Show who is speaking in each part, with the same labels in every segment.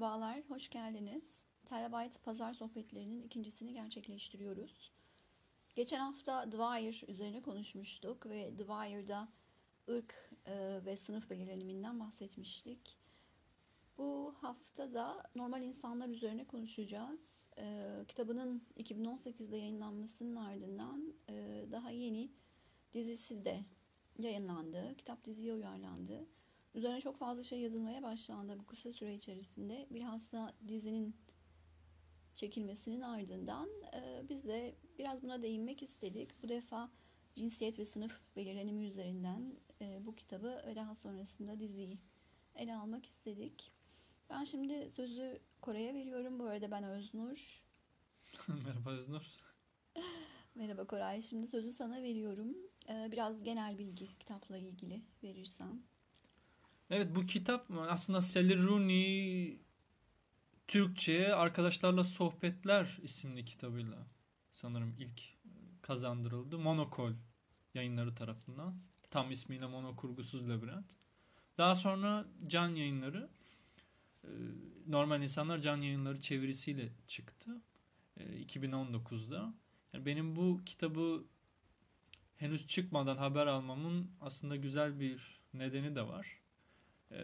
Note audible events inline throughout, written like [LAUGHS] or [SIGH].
Speaker 1: Merhabalar, hoş geldiniz. Terabyte Pazar Sohbetlerinin ikincisini gerçekleştiriyoruz. Geçen hafta Dwyer üzerine konuşmuştuk ve Dwyer'da ırk e, ve sınıf belirleniminden bahsetmiştik. Bu hafta da normal insanlar üzerine konuşacağız. E, kitabının 2018'de yayınlanmasının ardından e, daha yeni dizisi de yayınlandı. Kitap diziye uyarlandı. Üzerine çok fazla şey yazılmaya başlandı bu kısa süre içerisinde. Bilhassa dizinin çekilmesinin ardından e, biz de biraz buna değinmek istedik. Bu defa cinsiyet ve sınıf belirlenimi üzerinden e, bu kitabı ve daha sonrasında diziyi ele almak istedik. Ben şimdi sözü Koray'a veriyorum. Bu arada ben Öznur. [LAUGHS]
Speaker 2: Merhaba Öznur. [LAUGHS]
Speaker 1: Merhaba Koray. Şimdi sözü sana veriyorum. E, biraz genel bilgi kitapla ilgili verirsen.
Speaker 2: Evet bu kitap aslında Sally Rooney Türkçe'ye Arkadaşlarla Sohbetler isimli kitabıyla sanırım ilk kazandırıldı. Monokol yayınları tarafından. Tam ismiyle Monokurgusuz Labirent. Daha sonra Can Yayınları e, Normal İnsanlar Can Yayınları çevirisiyle çıktı. 2019'da. E, yani benim bu kitabı henüz çıkmadan haber almamın aslında güzel bir nedeni de var. Ee,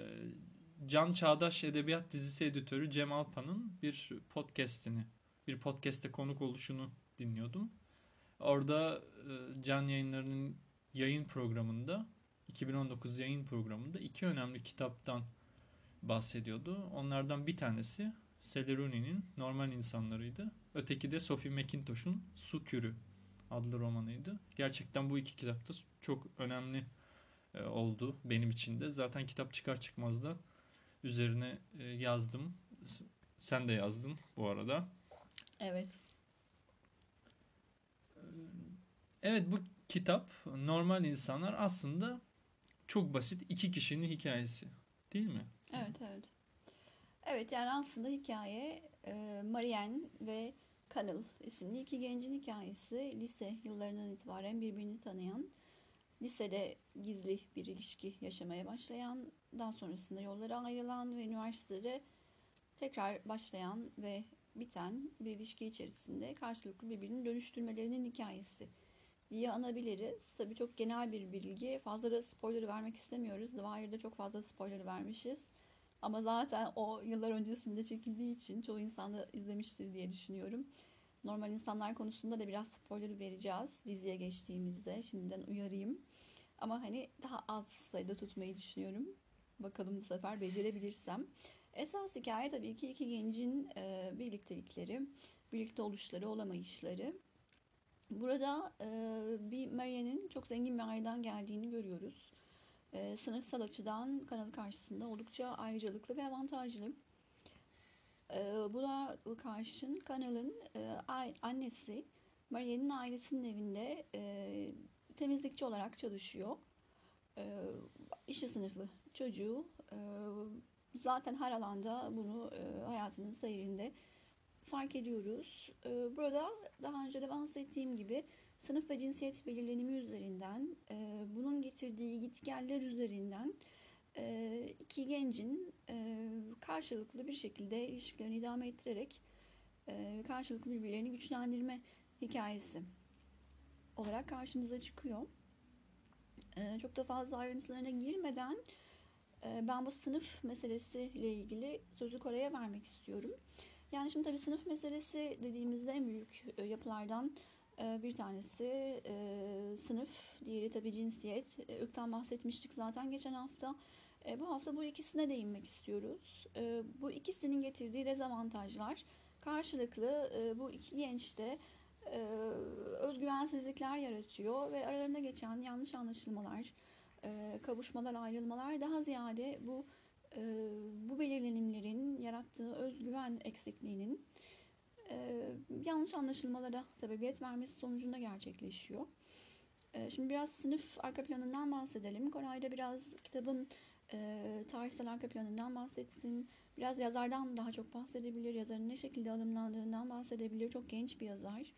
Speaker 2: Can Çağdaş Edebiyat Dizisi Editörü Cem Alpan'ın bir podcast'ini, bir podcast'te konuk oluşunu dinliyordum. Orada e, Can Yayınları'nın yayın programında, 2019 yayın programında iki önemli kitaptan bahsediyordu. Onlardan bir tanesi Sally Normal İnsanlarıydı. Öteki de Sophie McIntosh'un Su Kürü adlı romanıydı. Gerçekten bu iki kitap çok önemli oldu benim için de. Zaten kitap çıkar çıkmaz da üzerine e, yazdım. Sen de yazdın bu arada.
Speaker 1: Evet.
Speaker 2: E, evet bu kitap normal insanlar aslında çok basit iki kişinin hikayesi değil mi?
Speaker 1: Evet evet. Evet yani aslında hikaye Marianne ve Kanıl isimli iki gencin hikayesi lise yıllarından itibaren birbirini tanıyan lisede gizli bir ilişki yaşamaya başlayan, daha sonrasında yollara ayrılan ve üniversitede tekrar başlayan ve biten bir ilişki içerisinde karşılıklı birbirini dönüştürmelerinin hikayesi diye anabiliriz. Tabii çok genel bir bilgi. Fazla da spoiler vermek istemiyoruz. The Wire'da çok fazla spoiler vermişiz. Ama zaten o yıllar öncesinde çekildiği için çoğu insan da izlemiştir diye düşünüyorum. Normal insanlar konusunda da biraz spoiler vereceğiz diziye geçtiğimizde. Şimdiden uyarayım. Ama hani daha az sayıda tutmayı düşünüyorum. Bakalım bu sefer becerebilirsem. Esas hikaye tabii ki iki gencin e, birliktelikleri, birlikte oluşları, olamayışları. Burada e, bir Marianne'in çok zengin bir aileden geldiğini görüyoruz. E, sınıfsal açıdan kanalı karşısında oldukça ayrıcalıklı ve avantajlı. E, buna karşın kanalın e, annesi Marianne'in ailesinin evinde e, temizlikçi olarak çalışıyor. E, işçi sınıfı çocuğu e, zaten her alanda bunu e, hayatının seyrinde fark ediyoruz. Burada daha önce de bahsettiğim gibi sınıf ve cinsiyet belirlenimi üzerinden, bunun getirdiği gitgeller üzerinden iki gencin karşılıklı bir şekilde ilişkilerini idame ettirerek karşılıklı birbirlerini güçlendirme hikayesi olarak karşımıza çıkıyor. Çok da fazla ayrıntılarına girmeden ben bu sınıf meselesiyle ilgili sözü Kore'ye vermek istiyorum. Yani şimdi tabii sınıf meselesi dediğimizde en büyük yapılardan bir tanesi sınıf, diğeri tabii cinsiyet. Irktan bahsetmiştik zaten geçen hafta. E, bu hafta bu ikisine değinmek istiyoruz. E, bu ikisinin getirdiği dezavantajlar karşılıklı e, bu iki gençte e, özgüvensizlikler yaratıyor ve aralarında geçen yanlış anlaşılmalar, e, kavuşmalar, ayrılmalar daha ziyade bu e, bu belirlenimlerin yarattığı özgüven eksikliğinin e, yanlış anlaşılmalara sebebiyet vermesi sonucunda gerçekleşiyor. E, şimdi biraz sınıf arka planından bahsedelim. Koray da biraz kitabın e, tarihsel arka planından bahsetsin. Biraz yazardan daha çok bahsedebilir. Yazarın ne şekilde alımlandığından bahsedebilir. Çok genç bir yazar.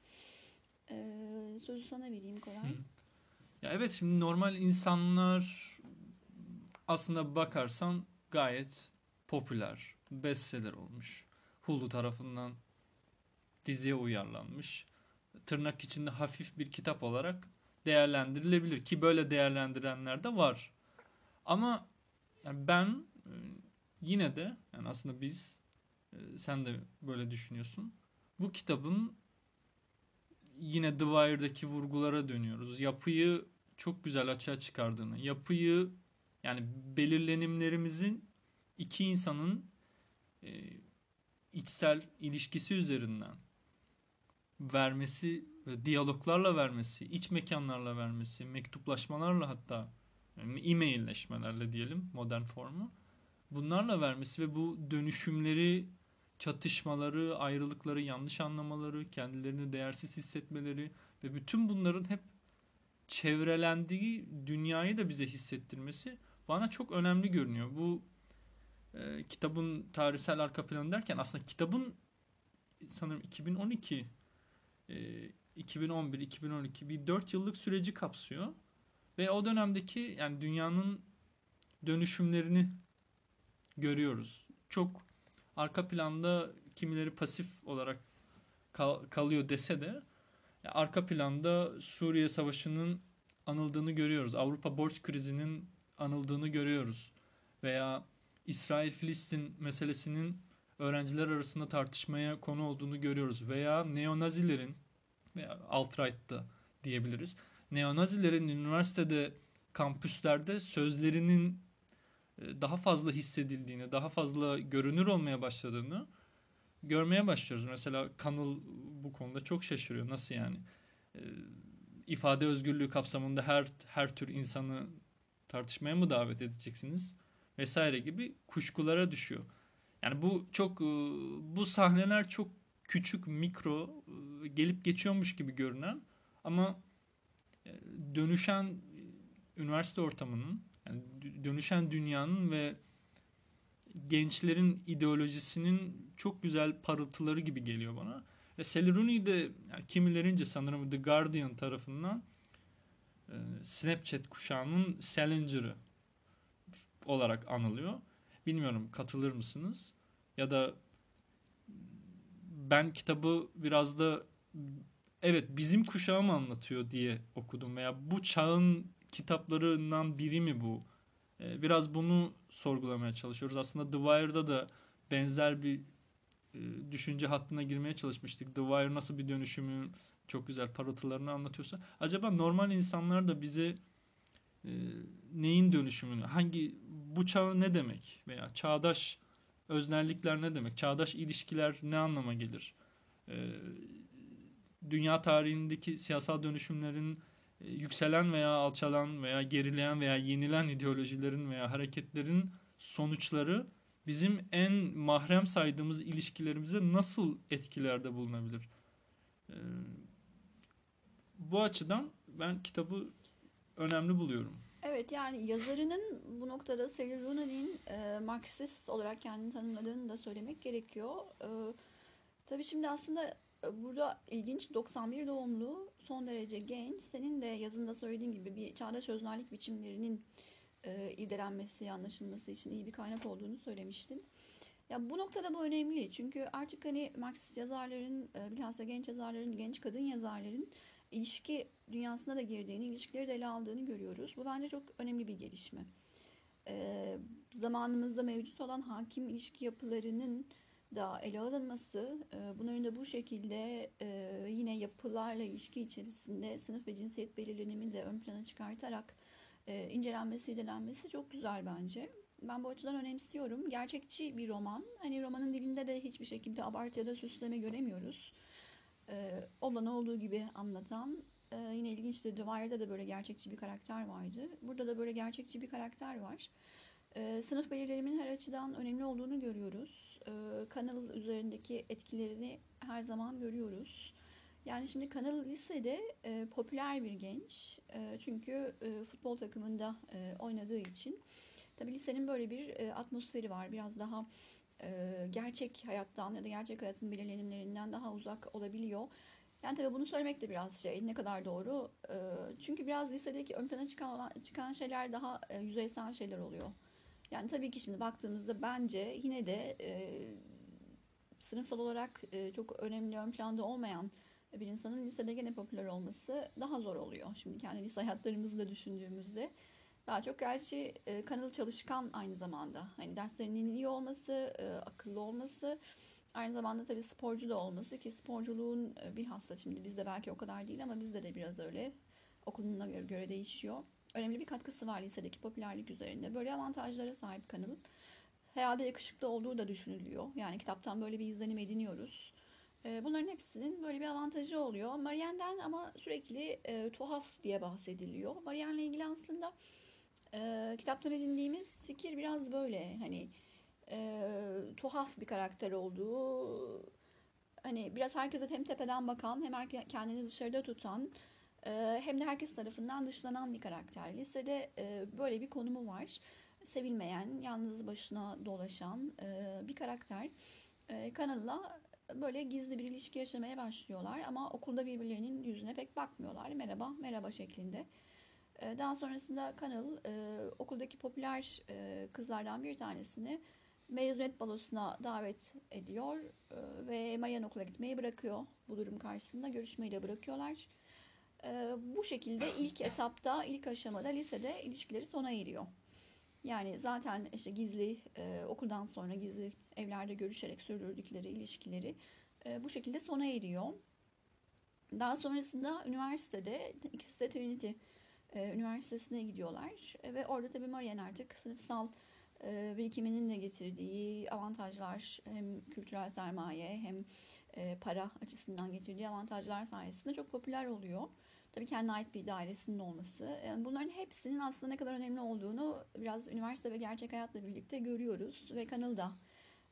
Speaker 1: E, sözü sana vereyim Koray.
Speaker 2: Ya evet şimdi normal insanlar aslında bakarsan gayet popüler, bestseller olmuş. Hulu tarafından diziye uyarlanmış. Tırnak içinde hafif bir kitap olarak değerlendirilebilir ki böyle değerlendirenler de var. Ama yani ben e, yine de yani aslında biz e, sen de böyle düşünüyorsun. Bu kitabın yine The Wire'daki vurgulara dönüyoruz. Yapıyı çok güzel açığa çıkardığını, yapıyı yani belirlenimlerimizin iki insanın e, içsel ilişkisi üzerinden vermesi, diyaloglarla vermesi, iç mekanlarla vermesi, mektuplaşmalarla hatta yani e-mailleşmelerle diyelim modern formu. Bunlarla vermesi ve bu dönüşümleri, çatışmaları, ayrılıkları, yanlış anlamaları, kendilerini değersiz hissetmeleri ve bütün bunların hep çevrelendiği dünyayı da bize hissettirmesi bana çok önemli görünüyor. Bu e, kitabın tarihsel arka planı derken aslında kitabın sanırım 2012 e, 2011 2012 bir 4 yıllık süreci kapsıyor ve o dönemdeki yani dünyanın dönüşümlerini görüyoruz. Çok arka planda kimileri pasif olarak kal- kalıyor dese de arka planda Suriye Savaşı'nın anıldığını görüyoruz. Avrupa borç krizinin anıldığını görüyoruz. Veya İsrail-Filistin meselesinin öğrenciler arasında tartışmaya konu olduğunu görüyoruz. Veya neonazilerin veya alt-right'ta diyebiliriz. Neonazilerin üniversitede kampüslerde sözlerinin e, daha fazla hissedildiğini, daha fazla görünür olmaya başladığını görmeye başlıyoruz. Mesela Kanıl bu konuda çok şaşırıyor. Nasıl yani? E, ifade özgürlüğü kapsamında her her tür insanı tartışmaya mı davet edeceksiniz? Vesaire gibi kuşkulara düşüyor. Yani bu çok e, bu sahneler çok küçük, mikro, gelip geçiyormuş gibi görünen ama dönüşen üniversite ortamının, yani dönüşen dünyanın ve gençlerin ideolojisinin çok güzel parıltıları gibi geliyor bana. Ve Rooney de yani kimilerince sanırım The Guardian tarafından e, Snapchat kuşağının Salinger'ı olarak anılıyor. Bilmiyorum katılır mısınız? Ya da ben kitabı biraz da evet bizim kuşağı mı anlatıyor diye okudum veya bu çağın kitaplarından biri mi bu? Ee, biraz bunu sorgulamaya çalışıyoruz. Aslında The Wire'da da benzer bir e, düşünce hattına girmeye çalışmıştık. The Wire nasıl bir dönüşümü çok güzel parıltılarını anlatıyorsa. Acaba normal insanlar da bize e, neyin dönüşümünü, hangi bu çağ ne demek veya çağdaş öznellikler ne demek, çağdaş ilişkiler ne anlama gelir? E, dünya tarihindeki siyasal dönüşümlerin e, yükselen veya alçalan veya gerileyen veya yenilen ideolojilerin veya hareketlerin sonuçları bizim en mahrem saydığımız ilişkilerimize nasıl etkilerde bulunabilir? Ee, bu açıdan ben kitabı önemli buluyorum.
Speaker 1: Evet yani yazarının bu noktada Sally Rooney'nin e, Marksist olarak kendini tanımladığını da söylemek gerekiyor. E, tabii şimdi aslında e, burada ilginç 91 doğumlu son derece genç. Senin de yazında söylediğin gibi bir çağdaş öznellik biçimlerinin e, irdelenmesi, anlaşılması için iyi bir kaynak olduğunu söylemiştin. Ya bu noktada bu önemli çünkü artık hani Marksist yazarların, e, bilhassa genç yazarların, genç kadın yazarların ilişki dünyasına da girdiğini, ilişkileri de ele aldığını görüyoruz. Bu bence çok önemli bir gelişme. E, zamanımızda mevcut olan hakim ilişki yapılarının da ele alınması, e, bunların da bu şekilde e, yine yapılarla ilişki içerisinde sınıf ve cinsiyet belirlenimi de ön plana çıkartarak e, incelenmesi, irdelenmesi çok güzel bence. Ben bu açıdan önemsiyorum. Gerçekçi bir roman. Hani romanın dilinde de hiçbir şekilde abartı ya da süsleme göremiyoruz. Olan olduğu gibi anlatan. Yine ilginçtir. The Wire'da da böyle gerçekçi bir karakter vardı. Burada da böyle gerçekçi bir karakter var. E, sınıf belirleriminin her açıdan önemli olduğunu görüyoruz. E, kanal üzerindeki etkilerini her zaman görüyoruz. Yani şimdi Kanal lisede e, popüler bir genç. E, çünkü e, futbol takımında e, oynadığı için. Tabii lisenin böyle bir atmosferi var. Biraz daha gerçek hayattan ya da gerçek hayatın belirlenimlerinden daha uzak olabiliyor. Yani tabii bunu söylemek de biraz şey ne kadar doğru. Çünkü biraz lisedeki ön plana çıkan, olan, çıkan şeyler daha yüzeysel şeyler oluyor. Yani tabii ki şimdi baktığımızda bence yine de e, sınıfsal olarak e, çok önemli ön planda olmayan bir insanın lisede gene popüler olması daha zor oluyor. Şimdi kendi lise hayatlarımızı da düşündüğümüzde. Daha çok gerçi e, kanalı çalışkan aynı zamanda. Hani derslerinin iyi olması, e, akıllı olması, aynı zamanda tabii sporcu da olması ki sporculuğun e, bilhassa şimdi bizde belki o kadar değil ama bizde de biraz öyle. Okuluna göre, göre değişiyor. Önemli bir katkısı var lisedeki popülerlik üzerinde. Böyle avantajlara sahip kanal. Herhalde yakışıklı olduğu da düşünülüyor. Yani kitaptan böyle bir izlenim ediniyoruz. E, Bunların hepsinin böyle bir avantajı oluyor. Marianne'den ama sürekli e, tuhaf diye bahsediliyor. Marianne'le ilgili aslında e, kitaptan edindiğimiz fikir biraz böyle hani e, tuhaf bir karakter olduğu hani biraz herkese hem tepeden bakan hem kendini dışarıda tutan hem de herkes tarafından dışlanan bir karakter. Lisede e, böyle bir konumu var. Sevilmeyen, yalnız başına dolaşan e, bir karakter. E, kanalla böyle gizli bir ilişki yaşamaya başlıyorlar ama okulda birbirlerinin yüzüne pek bakmıyorlar. Merhaba, merhaba şeklinde. Daha sonrasında Kanal okuldaki popüler kızlardan bir tanesini mezuniyet balosuna davet ediyor ve Marian okula gitmeyi bırakıyor. Bu durum karşısında görüşmeyi de bırakıyorlar. E, bu şekilde ilk etapta, ilk aşamada lisede ilişkileri sona eriyor. Yani zaten işte gizli e, okuldan sonra gizli evlerde görüşerek sürdürdükleri ilişkileri e, bu şekilde sona eriyor. Daha sonrasında üniversitede ikisi de Trinity e, Üniversitesi'ne gidiyorlar E, ve orada tabii Marian artık sınıfsal e, birikiminin de getirdiği avantajlar hem kültürel sermaye hem e, para açısından getirdiği avantajlar sayesinde çok popüler oluyor. Tabii kendine ait bir dairesinin olması. Yani bunların hepsinin aslında ne kadar önemli olduğunu biraz üniversite ve gerçek hayatla birlikte görüyoruz. Ve Kanal da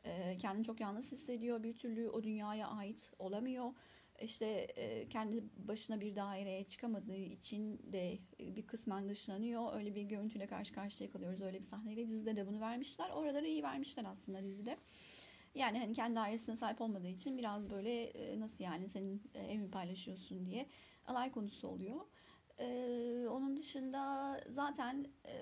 Speaker 1: e, kendini çok yalnız hissediyor. Bir türlü o dünyaya ait olamıyor. İşte e, kendi başına bir daireye çıkamadığı için de e, bir kısmen dışlanıyor. Öyle bir görüntüyle karşı karşıya kalıyoruz. Öyle bir sahneyle dizide de bunu vermişler. Oraları iyi vermişler aslında dizide. Yani hani kendi dairesine sahip olmadığı için biraz böyle e, nasıl yani senin e, ev mi paylaşıyorsun diye alay konusu oluyor. E, onun dışında zaten e,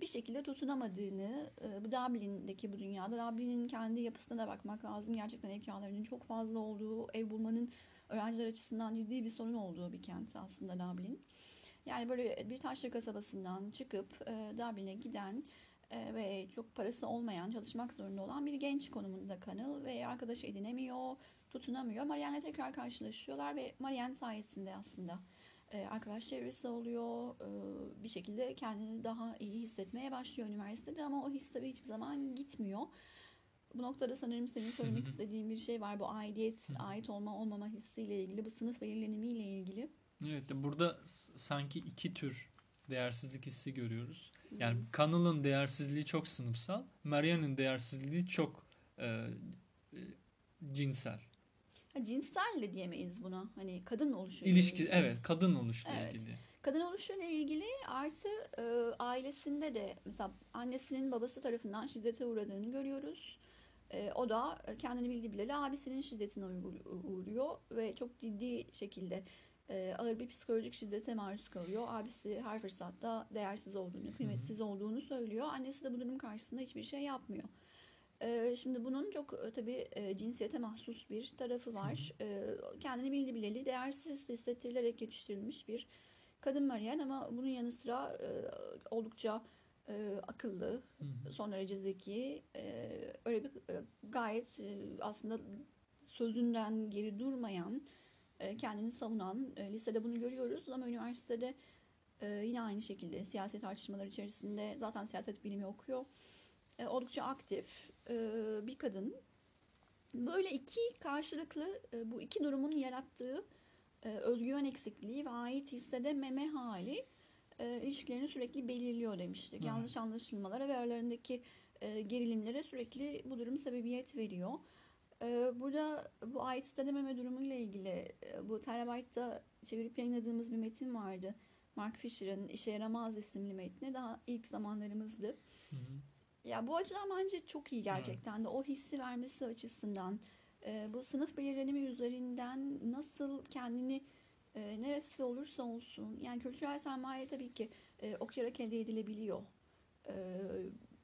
Speaker 1: bir şekilde tutunamadığını e, bu Dublin'deki bu dünyada Dublin'in kendi yapısına da bakmak lazım. Gerçekten ev kiralarının çok fazla olduğu, ev bulmanın öğrenciler açısından ciddi bir sorun olduğu bir kent aslında Dublin. Yani böyle bir taşra kasabasından çıkıp e, Dublin'e giden ve çok parası olmayan, çalışmak zorunda olan bir genç konumunda Kanal ve arkadaş edinemiyor, tutunamıyor. Marianne'le tekrar karşılaşıyorlar ve Marianne sayesinde aslında e, arkadaş çevresi oluyor. E, bir şekilde kendini daha iyi hissetmeye başlıyor üniversitede ama o his tabii hiçbir zaman gitmiyor. Bu noktada sanırım senin söylemek istediğin bir şey var. Bu aidiyet, ait olma olmama hissiyle ilgili, bu sınıf belirlenimiyle ilgili.
Speaker 2: Evet, burada sanki iki tür değersizlik hissi görüyoruz. Yani Kanal'ın değersizliği çok sınıfsal, Marianne'ın değersizliği çok e, e, cinsel.
Speaker 1: Ha, cinsel de diyemeyiz buna. Hani kadın oluşu.
Speaker 2: İlişki, evet, kadın oluşla
Speaker 1: Evet.
Speaker 2: ilgili.
Speaker 1: Kadın oluşuyla ilgili artı e, ailesinde de mesela annesinin babası tarafından şiddete uğradığını görüyoruz. E, o da kendini bildiği bileli abisinin şiddetine uğru- uğruyor ve çok ciddi şekilde e, ağır bir psikolojik şiddete maruz kalıyor. Abisi her fırsatta değersiz olduğunu, kıymetsiz olduğunu söylüyor. Annesi de bu durum karşısında hiçbir şey yapmıyor. E, şimdi bunun çok e, tabii e, cinsiyete mahsus bir tarafı var. E, kendini bildiği bileli değersiz hissettirilerek yetiştirilmiş bir kadın Marianne ama bunun yanı sıra e, oldukça e, akıllı, son derece zeki, e, öyle bir e, gayet e, aslında sözünden geri durmayan, kendini savunan, e, lisede bunu görüyoruz ama üniversitede e, yine aynı şekilde siyasi tartışmalar içerisinde zaten siyaset bilimi okuyor. E, oldukça aktif e, bir kadın. Böyle iki karşılıklı e, bu iki durumun yarattığı e, özgüven eksikliği ve ait hissedememe hali e, ilişkilerini sürekli belirliyor demiştik.
Speaker 2: Evet.
Speaker 1: Yanlış anlaşılmalara ve aralarındaki e, gerilimlere sürekli bu durum sebebiyet veriyor. E, burada bu ait hissedememe durumuyla ilgili e, bu Terabyte'da çevirip yayınladığımız bir metin vardı. Mark Fisher'ın İşe Yaramaz isimli metni daha ilk zamanlarımızdı.
Speaker 2: Hı hı.
Speaker 1: Ya bu açıdan bence çok iyi gerçekten de o hissi vermesi açısından e, bu sınıf belirlenimi üzerinden nasıl kendini e, neresi olursa olsun yani kültürel sermaye tabii ki e, okuyarak elde edilebiliyor. Ee,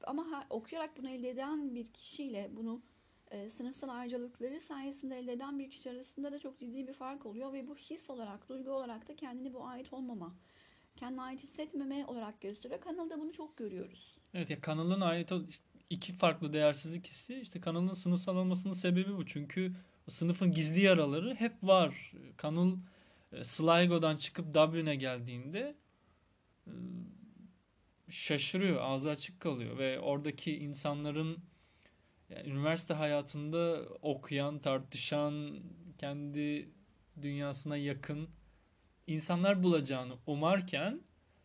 Speaker 1: ama her, okuyarak bunu elde eden bir kişiyle bunu e, sınıfsal ayrıcalıkları sayesinde elde eden bir kişi arasında da çok ciddi bir fark oluyor ve bu his olarak, duygu olarak da kendini bu ait olmama, kendine ait hissetmeme olarak gösteriyor. Kanalda bunu çok görüyoruz.
Speaker 2: Evet ya kanalın ait iki farklı değersizlik hissi işte kanalın sınıfsal olmasının sebebi bu. Çünkü sınıfın gizli yaraları hep var. Kanal e, Sligo'dan çıkıp Dublin'e geldiğinde e, şaşırıyor, ağzı açık kalıyor ve oradaki insanların yani üniversite hayatında okuyan, tartışan, kendi dünyasına yakın insanlar bulacağını umarken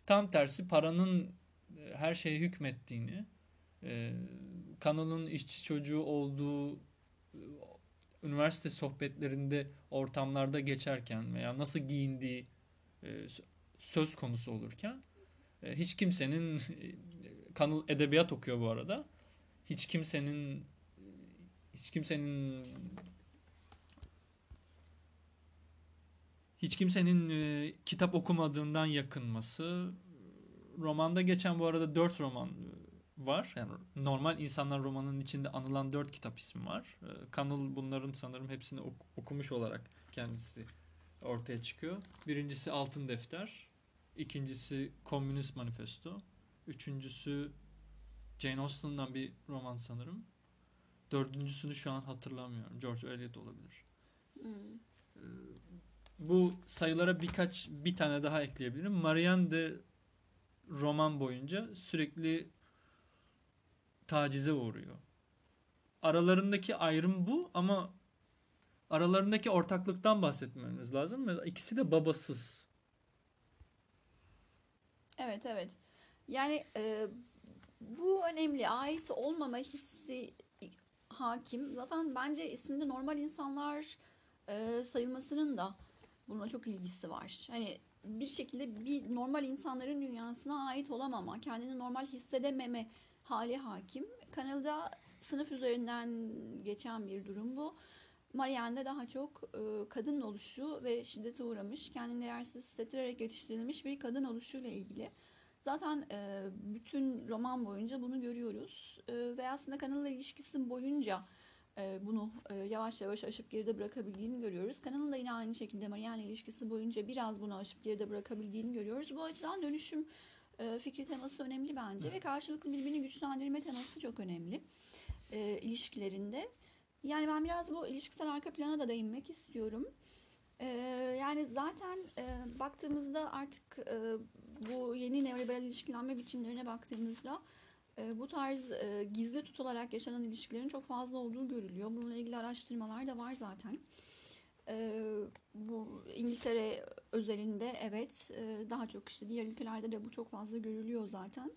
Speaker 2: tam tersi paranın e, her şeye hükmettiğini, e, kanalın işçi çocuğu olduğu e, üniversite sohbetlerinde ortamlarda geçerken veya nasıl giyindiği söz konusu olurken hiç kimsenin kanal edebiyat okuyor bu arada. Hiç kimsenin hiç kimsenin hiç kimsenin e, kitap okumadığından yakınması. Romanda geçen bu arada dört roman var. Yani normal insanlar romanının içinde anılan dört kitap ismi var. E, Kanıl bunların sanırım hepsini ok- okumuş olarak kendisi ortaya çıkıyor. Birincisi Altın Defter. ikincisi Komünist Manifesto. Üçüncüsü Jane Austen'dan bir roman sanırım. Dördüncüsünü şu an hatırlamıyorum. George Eliot olabilir.
Speaker 1: Hmm.
Speaker 2: Ee, Bu sayılara birkaç bir tane daha ekleyebilirim. Marianne de roman boyunca sürekli tacize uğruyor. Aralarındaki ayrım bu ama aralarındaki ortaklıktan bahsetmemiz lazım. Mesela ikisi de babasız.
Speaker 1: Evet evet. Yani e, bu önemli. Ait olmama hissi hakim. Zaten bence isminde normal insanlar e, sayılmasının da bununla çok ilgisi var. Hani bir şekilde bir normal insanların dünyasına ait olamama, kendini normal hissedememe hali hakim. Kanalda sınıf üzerinden geçen bir durum bu. Marianne'de daha çok e, kadın oluşu ve şiddete uğramış, kendini değersiz hissettirerek yetiştirilmiş bir kadın oluşuyla ilgili. Zaten e, bütün roman boyunca bunu görüyoruz ve aslında kanalla ilişkisi boyunca e, bunu e, yavaş yavaş aşıp geride bırakabildiğini görüyoruz. Kanalın da yine aynı şekilde Marianne ilişkisi boyunca biraz bunu aşıp geride bırakabildiğini görüyoruz. Bu açıdan dönüşüm e, fikri teması önemli bence ve karşılıklı birbirini güçlendirme teması çok önemli e, ilişkilerinde. Yani ben biraz bu ilişkisel arka plana da değinmek istiyorum. E, yani zaten e, baktığımızda artık e, bu yeni neoliberal ilişkilenme biçimlerine baktığımızda e, bu tarz e, gizli tutularak yaşanan ilişkilerin çok fazla olduğu görülüyor. Bununla ilgili araştırmalar da var zaten. E, bu İngiltere özelinde evet e, daha çok işte diğer ülkelerde de bu çok fazla görülüyor zaten.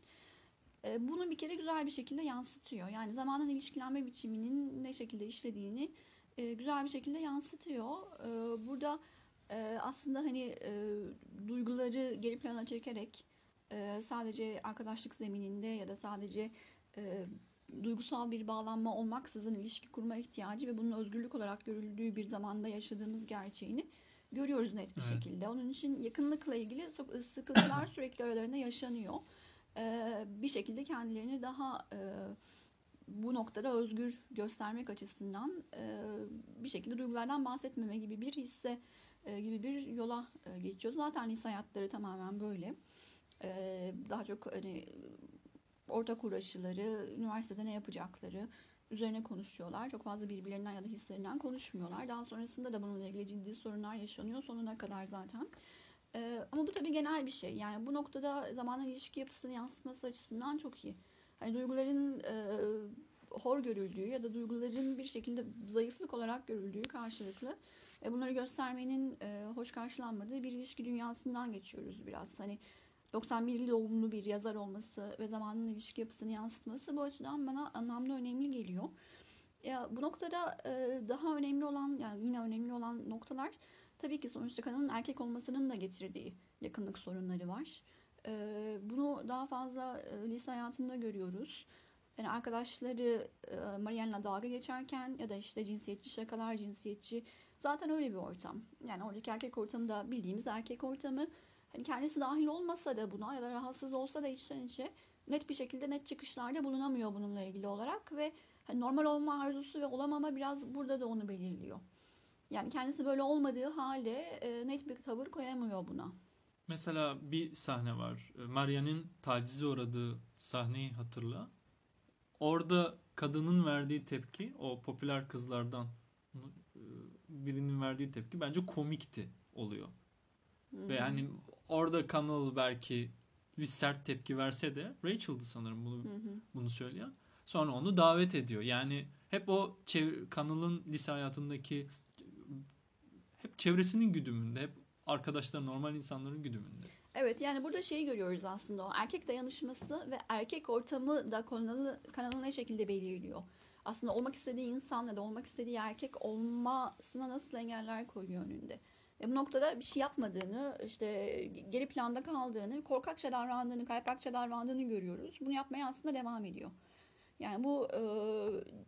Speaker 1: E, bunu bir kere güzel bir şekilde yansıtıyor. Yani zamanın ilişkilenme biçiminin ne şekilde işlediğini e, güzel bir şekilde yansıtıyor. Burada aslında hani duyguları geri plana çekerek e, sadece arkadaşlık zemininde ya da sadece e, duygusal bir bağlanma olmaksızın ilişki kurma ihtiyacı ve bunun özgürlük olarak görüldüğü bir zamanda yaşadığımız gerçeğini görüyoruz net bir
Speaker 2: Evet.
Speaker 1: şekilde. Onun için yakınlıkla ilgili çok sıkıntılar [COUGHS] sürekli aralarında yaşanıyor. E, bir şekilde kendilerini daha e, bu noktada özgür göstermek açısından e, bir şekilde duygulardan bahsetmeme gibi bir hisse e, gibi bir yola e, geçiyor. Zaten lise hayatları tamamen böyle. E, daha çok hani ortak uğraşıları, üniversitede ne yapacakları üzerine konuşuyorlar. Çok fazla birbirlerinden ya da hislerinden konuşmuyorlar. Daha sonrasında da bununla ilgili ciddi sorunlar yaşanıyor sonuna kadar zaten. E, ama bu tabii genel bir şey. Yani bu noktada zamanın ilişki yapısını yansıtması açısından çok iyi. Hani duyguların e, hor görüldüğü ya da duyguların bir şekilde zayıflık olarak görüldüğü karşılıklı ve bunları göstermenin e, hoş karşılanmadığı bir ilişki dünyasından geçiyoruz biraz. Hani 91 doğumlu bir yazar olması ve zamanın ilişki yapısını yansıtması bu açıdan bana anlamda önemli geliyor. Ya bu noktada e, daha önemli olan yani yine önemli olan noktalar tabii ki sonuçta kadının erkek olmasının da getirdiği yakınlık sorunları var. E, bunu daha fazla e, lise hayatında görüyoruz. Yani arkadaşları e, Marianne'la dalga geçerken ya da işte cinsiyetçi şakalar, cinsiyetçi zaten öyle bir ortam. Yani oradaki erkek ortamı da bildiğimiz erkek ortamı hani kendisi dahil olmasa da buna ya da rahatsız olsa da içten içe net bir şekilde net çıkışlarda bulunamıyor bununla ilgili olarak ve hani normal olma arzusu ve olamama biraz burada da onu belirliyor. Yani kendisi böyle olmadığı halde e, net bir tavır koyamıyor buna.
Speaker 2: Mesela bir sahne var. E, Maria'nın tacize uğradığı sahneyi hatırla. Orada kadının verdiği tepki, o popüler kızlardan e, birinin verdiği tepki bence komikti oluyor. Ve yani orada Connell belki bir sert tepki verse de Rachel'dı sanırım bunu
Speaker 1: Hı hı.
Speaker 2: bunu söyleyen. Sonra onu davet ediyor. Yani hep o Connell'ın lise hayatındaki hep çevresinin güdümünde, hep arkadaşlar normal insanların güdümünde.
Speaker 1: Evet yani burada şeyi görüyoruz aslında o erkek dayanışması ve erkek ortamı da kanalı, kanalı ne şekilde belirliyor. Aslında olmak istediği insan ya da olmak istediği erkek olmasına nasıl engeller koyuyor önünde. Ve bu noktada bir şey yapmadığını, işte geri planda kaldığını, korkakça davrandığını, kaypakça davrandığını görüyoruz. Bunu yapmaya aslında devam ediyor. Yani bu e,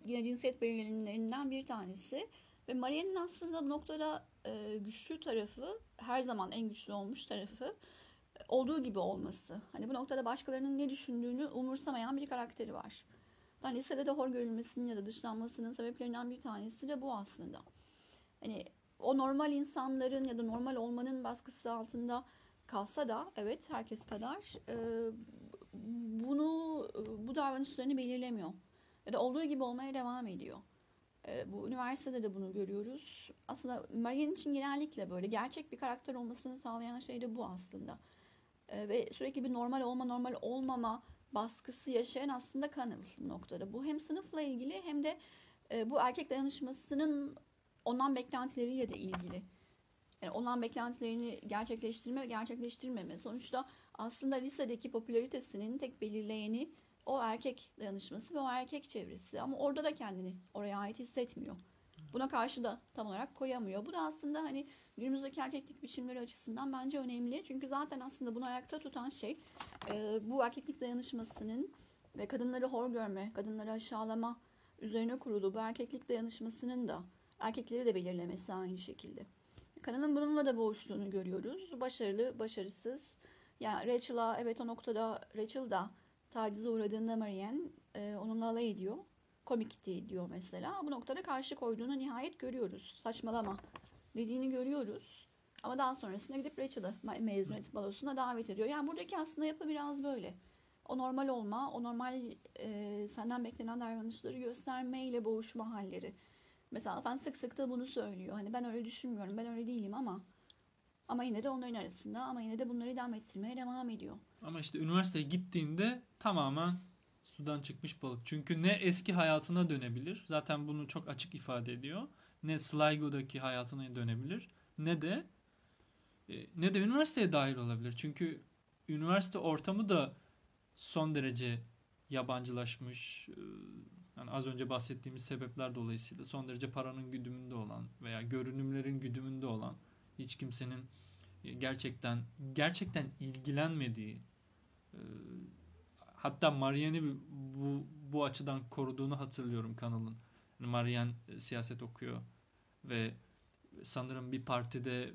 Speaker 1: yine cinsiyet belirlenimlerinden bir tanesi. Ve Maria'nın aslında bu noktada e, güçlü tarafı, her zaman en güçlü olmuş tarafı olduğu gibi olması. Hani bu noktada başkalarının ne düşündüğünü umursamayan bir karakteri var. Yani lisede de hor görülmesinin ya da dışlanmasının sebeplerinden bir tanesi de bu aslında. Hani o normal insanların ya da normal olmanın baskısı altında kalsa da evet herkes kadar e, bunu bu davranışlarını belirlemiyor. Ya da olduğu gibi olmaya devam ediyor. E, bu üniversitede de bunu görüyoruz. Aslında Marianne için genellikle böyle gerçek bir karakter olmasını sağlayan şey de bu aslında. E, ve sürekli bir normal olma normal olmama baskısı yaşayan aslında bu noktada. Bu hem sınıfla ilgili hem de e, bu erkek dayanışmasının ondan beklentileriyle de ilgili. Yani ondan beklentilerini gerçekleştirme ve gerçekleştirmeme. Sonuçta aslında lisedeki popülaritesinin tek belirleyeni o erkek dayanışması ve o erkek çevresi. Ama orada da kendini oraya ait hissetmiyor. Buna karşı da tam olarak koyamıyor. Bu da aslında hani günümüzdeki erkeklik biçimleri açısından bence önemli. Çünkü zaten aslında bunu ayakta tutan şey e, bu erkeklik dayanışmasının ve kadınları hor görme, kadınları aşağılama üzerine kurulu bu erkeklik dayanışmasının da erkekleri de belirlemesi aynı şekilde. Kanalın bununla da boğuştuğunu görüyoruz. Başarılı, başarısız. Yani Rachel'a evet o noktada Rachel da tacize uğradığında Marianne e, onunla alay ediyor. Komikti diyor mesela. Bu noktada karşı koyduğunu nihayet görüyoruz. Saçmalama dediğini görüyoruz. Ama daha sonrasında gidip Rachel'ı mezuniyet balosuna davet ediyor. Yani buradaki aslında yapı biraz böyle. O normal olma, o normal e, senden beklenen davranışları göstermeyle boğuşma halleri. Mesela sen sık sık da bunu söylüyor. Hani ben öyle düşünmüyorum, ben öyle değilim ama ama yine de onların arasında ama yine de bunları idam ettirmeye devam ediyor.
Speaker 2: Ama işte üniversiteye gittiğinde tamamen sudan çıkmış balık. Çünkü ne eski hayatına dönebilir. Zaten bunu çok açık ifade ediyor. Ne Sligo'daki hayatına dönebilir. Ne de e, ne de üniversiteye dahil olabilir. Çünkü üniversite ortamı da son derece yabancılaşmış. Yani az önce bahsettiğimiz sebepler dolayısıyla son derece paranın güdümünde olan veya görünümlerin güdümünde olan hiç kimsenin e, gerçekten gerçekten ilgilenmediği e, hatta Marianne'i bu bu açıdan koruduğunu hatırlıyorum kanalın. Yani Marianne siyaset okuyor ve sanırım bir partide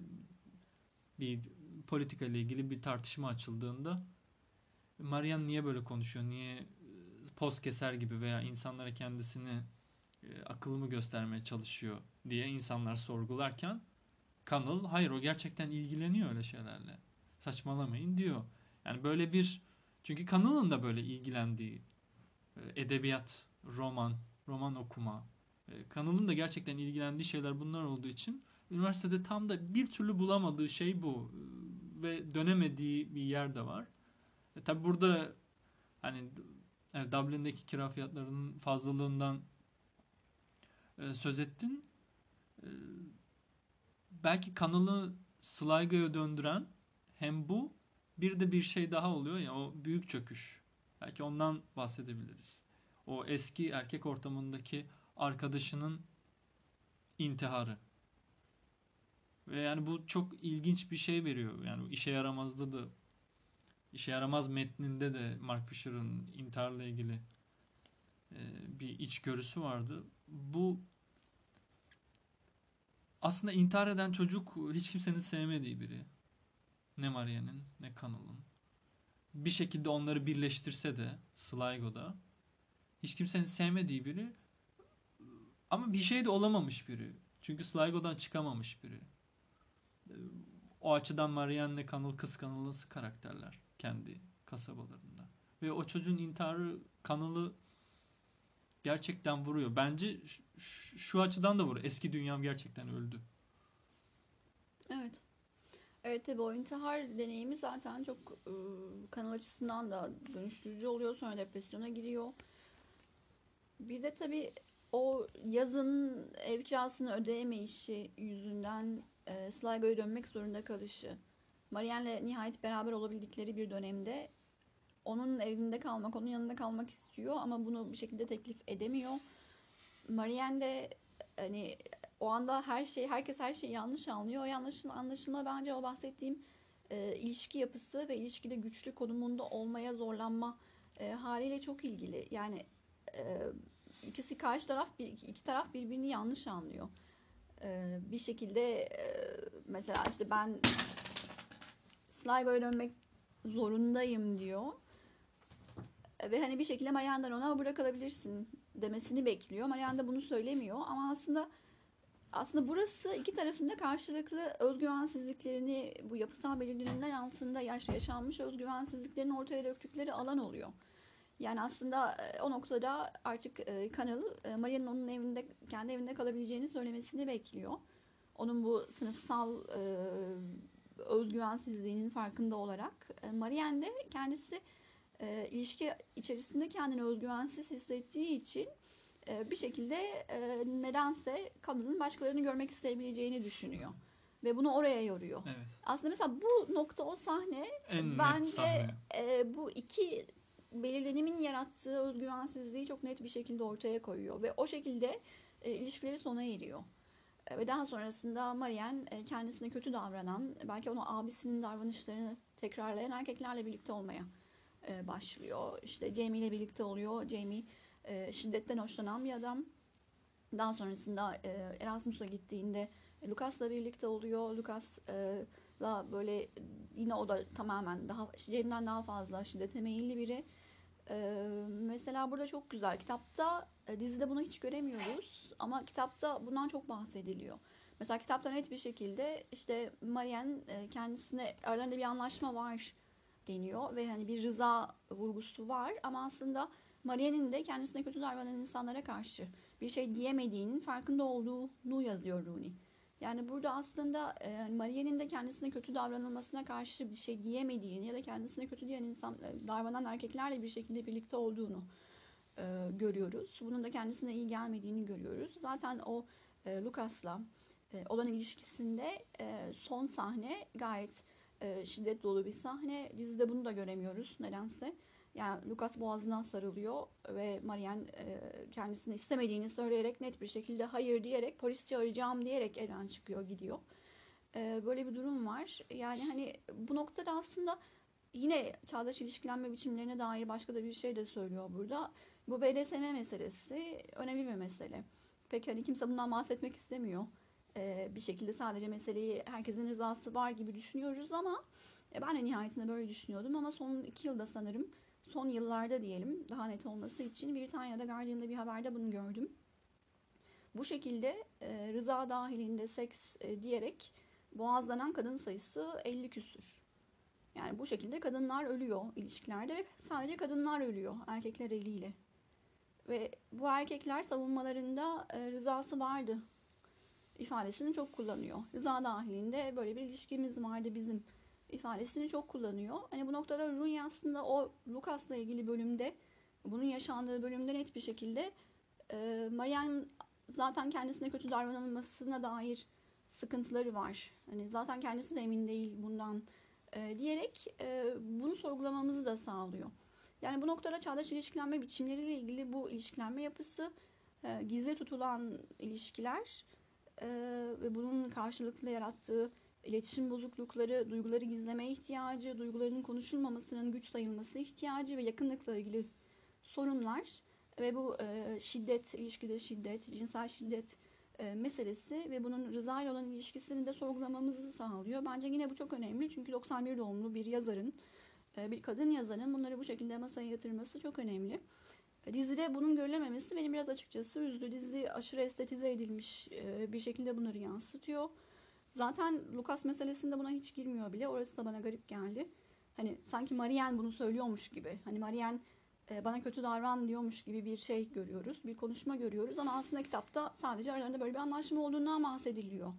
Speaker 2: bir politika ile ilgili bir tartışma açıldığında Marianne niye böyle konuşuyor? Niye poz keser gibi veya insanlara kendisini e, akıllı göstermeye çalışıyor diye insanlar sorgularken Connell hayır o gerçekten ilgileniyor öyle şeylerle. Saçmalamayın diyor. Yani böyle bir çünkü Connell'ın da böyle ilgilendiği e, edebiyat, roman, roman okuma. E, Connell'ın da gerçekten ilgilendiği şeyler bunlar olduğu için üniversitede tam da bir türlü bulamadığı şey bu. E, Ve dönemediği bir yer de var. E, tabi burada hani evet, Dublin'deki kira fiyatlarının fazlalığından e, söz ettin. E, belki kanalı Sligo'ya döndüren hem bu bir de bir şey daha oluyor ya o büyük çöküş. Belki ondan bahsedebiliriz. O eski erkek ortamındaki arkadaşının intiharı. Ve yani bu çok ilginç bir şey veriyor. Yani işe yaramazda da işe yaramaz metninde de Mark Fisher'ın intiharla ilgili e, bir içgörüsü vardı. Bu aslında intihar eden çocuk hiç kimsenin sevmediği biri. Ne Marianne'in ne Connell'ın. Bir şekilde onları birleştirse de Sligo'da hiç kimsenin sevmediği biri ama bir şey de olamamış biri. Çünkü Sligo'dan çıkamamış biri. O açıdan Marianne Connell kıskanılası karakterler kendi kasabalarında. Ve o çocuğun intiharı Connell'ı gerçekten vuruyor. Bence şu, açıdan da vuruyor. Eski dünyam gerçekten öldü.
Speaker 1: Evet. Evet tabii o intihar deneyimi zaten çok e, kanal açısından da dönüştürücü oluyor. Sonra depresyona giriyor. Bir de tabii o yazın ev kirasını ödeyemeyişi yüzünden e, Sligo'ya dönmek zorunda kalışı. Marianne'le nihayet beraber olabildikleri bir dönemde onun evinde kalmak, onun yanında kalmak istiyor ama bunu bir şekilde teklif edemiyor. Marianne de hani o anda her şey, herkes her şeyi yanlış anlıyor. O yanlış anlaşılma bence o bahsettiğim e, ilişki yapısı ve ilişkide güçlü konumunda olmaya zorlanma e, haliyle çok ilgili. Yani e, ikisi karşı taraf, iki taraf birbirini yanlış anlıyor. E, bir şekilde e, mesela işte ben Sligo'ya dönmek zorundayım diyor. E, Ve hani bir şekilde Marianne'den ona burada kalabilirsin demesini bekliyor. Marianne de bunu söylemiyor ama aslında aslında burası iki tarafında karşılıklı özgüvensizliklerini bu yapısal belirlenimler altında yaş yaşanmış özgüvensizliklerini ortaya döktükleri alan oluyor. Yani aslında e, o noktada artık e, e, Maria'nın onun evinde kendi evinde kalabileceğini söylemesini bekliyor. Onun bu sınıfsal özgüvensizliğinin farkında olarak e, Marianne de kendisi e, ilişki içerisinde kendini özgüvensiz hissettiği için e, bir şekilde e, nedense kadının başkalarını görmek isteyebileceğini düşünüyor. Ve bunu oraya yoruyor.
Speaker 2: Evet.
Speaker 1: Aslında mesela bu nokta o sahne
Speaker 2: En
Speaker 1: bence
Speaker 2: sahne.
Speaker 1: e, bu iki belirlenimin yarattığı özgüvensizliği çok net bir şekilde ortaya koyuyor. Ve o şekilde e, ilişkileri sona eriyor. Ve daha sonrasında Marianne e, kendisine kötü davranan, belki onu abisinin davranışlarını tekrarlayan erkeklerle birlikte olmaya e, başlıyor. İşte Jamie ile birlikte oluyor. Jamie e, şiddetten hoşlanan bir adam. Daha sonrasında Erasmus'a gittiğinde Lucas'la birlikte oluyor. Lucas'la böyle yine o da tamamen daha Jamie'den daha fazla şiddete meyilli biri. E, mesela burada çok güzel. Kitapta, e, dizide bunu hiç göremiyoruz ama kitapta bundan çok bahsediliyor. Mesela kitapta net bir şekilde işte Marianne e, kendisine aralarında bir anlaşma var deniyor ve hani bir rıza vurgusu var ama aslında Marianne'in de kendisine kötü davranan insanlara karşı bir şey diyemediğinin farkında olduğunu yazıyor Rooney. Yani burada aslında e, Marianne'in de kendisine kötü davranılmasına karşı bir şey diyemediğini ya da kendisine kötü diyen insan e, davranan erkeklerle bir şekilde birlikte olduğunu e, görüyoruz. Bunun da kendisine iyi gelmediğini görüyoruz. Zaten o e, Lucas'la e, olan ilişkisinde e, son sahne gayet e, şiddet dolu bir sahne. Dizide bunu da göremiyoruz nedense. Yani Lucas boğazından sarılıyor ve Marianne e, kendisini istemediğini söyleyerek net bir şekilde hayır diyerek polis çağıracağım diyerek evden çıkıyor gidiyor. E, böyle bir durum var. Yani hani bu noktada aslında yine çağdaş ilişkilenme biçimlerine dair başka da bir şey de söylüyor burada. Bu BDSM meselesi önemli bir mesele. Peki hani kimse bundan bahsetmek istemiyor. E, bir şekilde sadece meseleyi herkesin rızası var gibi düşünüyoruz ama e, ben de nihayetinde böyle düşünüyordum ama son iki yılda sanırım son yıllarda diyelim daha net olması için Britanya'da Guardian'da bir haberde bunu gördüm. Bu şekilde e, rıza dahilinde seks e, diyerek boğazlanan kadın sayısı 50 küsür. Yani bu şekilde kadınlar ölüyor ilişkilerde ve sadece kadınlar ölüyor erkekler eliyle. Ve bu erkekler savunmalarında e, rızası vardı ifadesini çok kullanıyor. Rıza dahilinde böyle bir ilişkimiz vardı bizim ifadesini çok kullanıyor. Hani bu noktada Rooney aslında o Lucas'la ilgili bölümde bunun yaşandığı bölümde net bir şekilde e, Marianne zaten kendisine kötü davranılmasına dair sıkıntıları var. Hani zaten kendisi de emin değil bundan e, diyerek e, bunu sorgulamamızı da sağlıyor. Yani bu noktada çağdaş ilişkilenme biçimleriyle ilgili bu ilişkilenme yapısı e, gizli tutulan ilişkiler e, ve bunun karşılıklı yarattığı iletişim bozuklukları, duyguları gizleme ihtiyacı, duygularının konuşulmamasının güç sayılması ihtiyacı ve yakınlıkla ilgili sorunlar ve bu e, şiddet, ilişkide şiddet, cinsel şiddet e, meselesi ve bunun Rıza ile olan ilişkisini de sorgulamamızı sağlıyor. Bence yine bu çok önemli çünkü 91 doğumlu bir yazarın, e, bir kadın yazarın bunları bu şekilde masaya yatırması çok önemli. Dizide bunun görülememesi beni biraz açıkçası üzdü. Dizi aşırı estetize edilmiş e, bir şekilde bunları yansıtıyor. Zaten Lucas meselesinde buna hiç girmiyor bile. Orası da bana garip geldi. Hani sanki Marianne bunu söylüyormuş gibi. Hani Marianne e, bana kötü davran diyormuş gibi bir şey görüyoruz. Bir konuşma görüyoruz ama aslında kitapta sadece aralarında böyle bir anlaşma olduğundan bahsediliyor.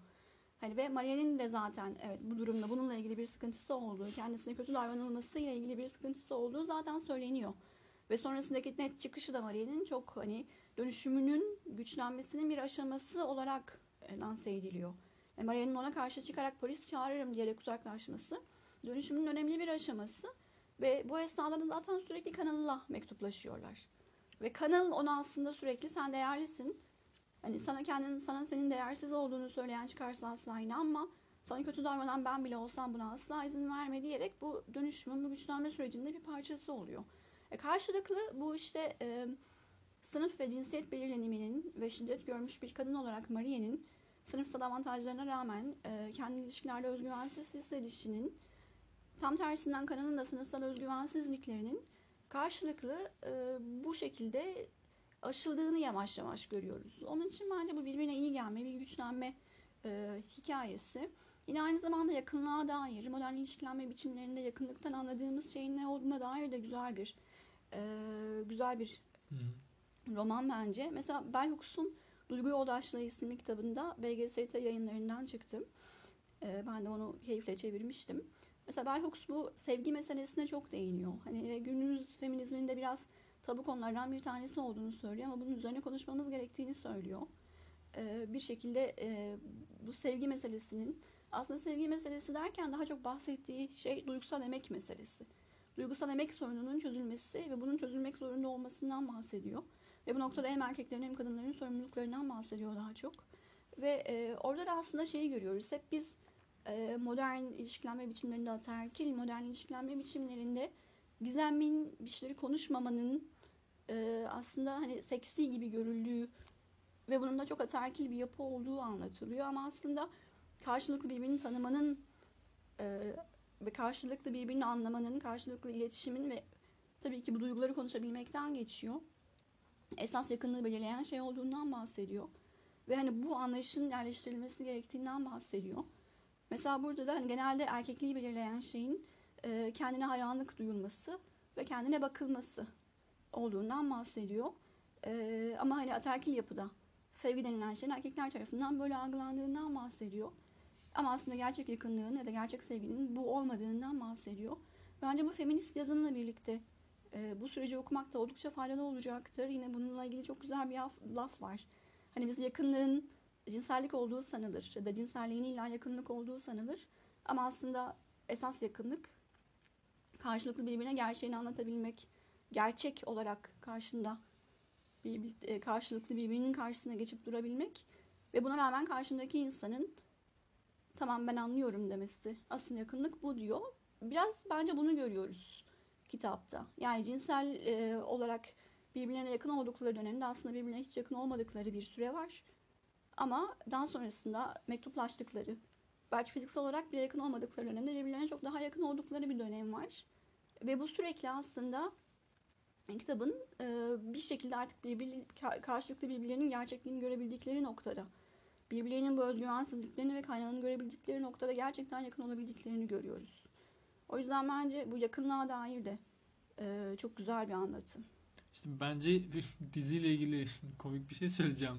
Speaker 1: Hani ve Marianne'in de zaten evet bu durumda bununla ilgili bir sıkıntısı olduğu, kendisine kötü davranılmasıyla ilgili bir sıkıntısı olduğu zaten söyleniyor. Ve sonrasındaki net çıkışı da Marianne'in çok hani dönüşümünün güçlenmesinin bir aşaması olarak e, lanse ediliyor. Yani Marianne'in ona karşı çıkarak polis çağırırım diyerek uzaklaşması dönüşümün önemli bir aşaması. Ve bu esnada da zaten sürekli Kanal'la mektuplaşıyorlar. Ve Kanal ona aslında sürekli sen değerlisin. Hani sana kendinin sana senin değersiz olduğunu söyleyen çıkarsa asla inanma. Sana kötü davranan ben bile olsam buna asla izin verme diyerek bu dönüşümün, bu güçlenme sürecinde bir parçası oluyor. E karşılıklı bu işte e, sınıf ve cinsiyet belirleniminin ve şiddet görmüş bir kadın olarak Maria'nın sınıfsal avantajlarına rağmen e, kendi ilişkilerde özgüvensiz hissedişinin tam tersinden kanalın da sınıfsal özgüvensizliklerinin karşılıklı e, bu şekilde aşıldığını yavaş yavaş görüyoruz. Onun için bence bu birbirine iyi gelme, bir güçlenme e, hikayesi. Yine aynı zamanda yakınlığa dair, modern ilişkilenme biçimlerinde yakınlıktan anladığımız şeyin ne olduğuna dair de güzel bir e, güzel bir
Speaker 2: hı.
Speaker 1: roman bence. Mesela Bell Hooks'un Duygu Yoldaşlığı isimli kitabında BGST yayınlarından çıktı. E, ben de onu keyifle çevirmiştim. Mesela Bell bu sevgi meselesine çok değiniyor. Hani günümüz feminizminde biraz tabu konulardan bir tanesi olduğunu söylüyor ama bunun üzerine konuşmamız gerektiğini söylüyor. Ee, bir şekilde e, bu sevgi meselesinin aslında sevgi meselesi derken daha çok bahsettiği şey duygusal emek meselesi. Duygusal emek sorununun çözülmesi ve bunun çözülmek zorunda olmasından bahsediyor. Ve bu noktada hem erkeklerin hem kadınların sorumluluklarından bahsediyor daha çok. Ve e, orada da aslında şeyi görüyoruz. Hep biz e, modern ilişkilenme biçimlerinde ataerkil modern ilişkilenme biçimlerinde gizemmin bir şeyleri konuşmamanın e, aslında hani seksi gibi görüldüğü ve bunun da çok ataerkil bir yapı olduğu anlatılıyor ama aslında karşılıklı birbirini tanımanın e, ve karşılıklı birbirini anlamanın, karşılıklı iletişimin ve tabii ki bu duyguları konuşabilmekten geçiyor. Esas yakınlığı belirleyen şey olduğundan bahsediyor. Ve hani bu anlayışın yerleştirilmesi gerektiğinden bahsediyor. Mesela burada da hani genelde erkekliği belirleyen şeyin e, kendine hayranlık duyulması ve kendine bakılması olduğundan bahsediyor. E, ama hani ataerkil yapıda sevgi denilen şeyin erkekler tarafından böyle algılandığından bahsediyor. Ama aslında gerçek yakınlığın ya da gerçek sevginin bu olmadığından bahsediyor. Bence bu feminist yazınla birlikte e, bu süreci okumak da oldukça faydalı olacaktır. Yine bununla ilgili çok güzel bir laf, laf var. Hani biz yakınlığın cinsellik olduğu sanılır ya da cinselliğin illa yakınlık olduğu sanılır. Ama aslında esas yakınlık karşılıklı birbirine gerçeğini anlatabilmek, gerçek olarak karşında bir, bir- e, karşılıklı birbirinin karşısına geçip durabilmek ve buna rağmen karşındaki insanın tamam ben anlıyorum demesi. Asıl yakınlık bu diyor. Biraz bence bunu görüyoruz kitapta. Yani cinsel e, olarak birbirlerine yakın oldukları dönemde aslında birbirine hiç yakın olmadıkları bir süre var. Ama daha sonrasında mektuplaştıkları, belki fiziksel olarak bile yakın olmadıkları dönemde birbirlerine çok daha yakın oldukları bir dönem var. Ve bu sürekli aslında kitabın e, bir şekilde artık birbir, ka- karşılıklı birbirlerinin gerçekliğini görebildikleri noktada, birbirlerinin bu özgüvensizliklerini ve kaynağını görebildikleri noktada gerçekten yakın olabildiklerini görüyoruz. O yüzden bence bu yakınlığa dair de e, çok güzel bir anlatım.
Speaker 2: İşte bence bir [LAUGHS] diziyle ilgili [LAUGHS] komik bir şey söyleyeceğim.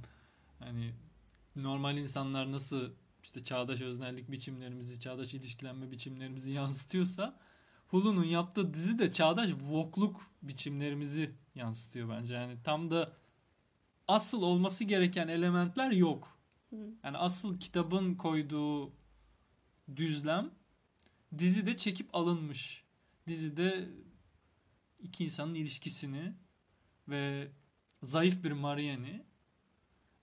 Speaker 2: Hani normal insanlar nasıl işte çağdaş öznellik biçimlerimizi, çağdaş ilişkilenme biçimlerimizi yansıtıyorsa Hulu'nun yaptığı dizi de çağdaş woke'luk biçimlerimizi yansıtıyor bence. Yani tam da asıl olması gereken elementler yok. Yani asıl kitabın koyduğu düzlem dizide çekip alınmış. Dizide iki insanın ilişkisini ve zayıf bir Marianne'i